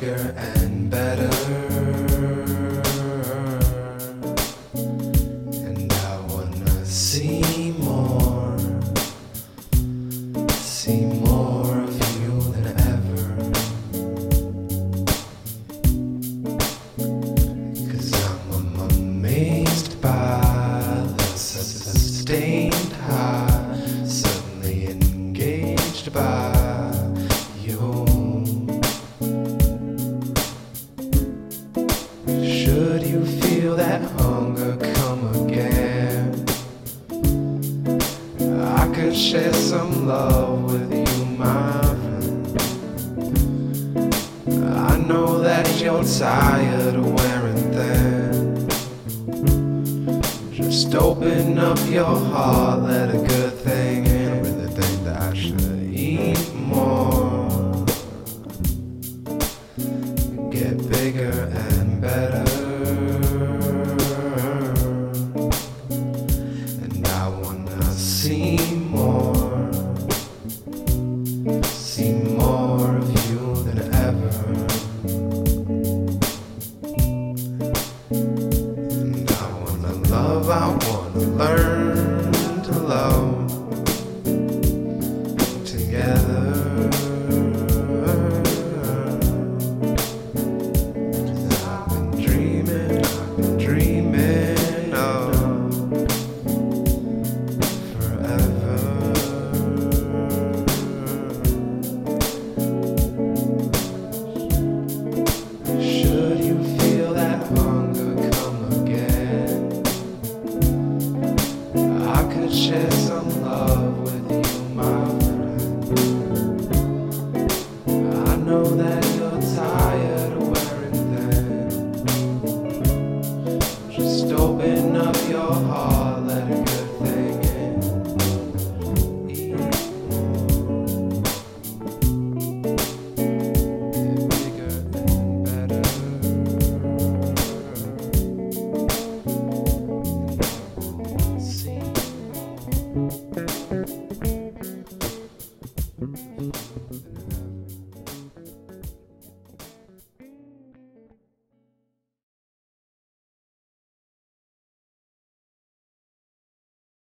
bigger and better. And I wanna see more, see more of you than ever. Cause I'm amazed by the sustained high, suddenly engaged by you feel that hunger come again? I could share some love with you, my friend. I know that you're tired of wearing thin. Just open up your heart, let a good thing in. I really think that I should eat more, get bigger and better. See more, see more of you than ever. And I wanna love, I wanna learn. see.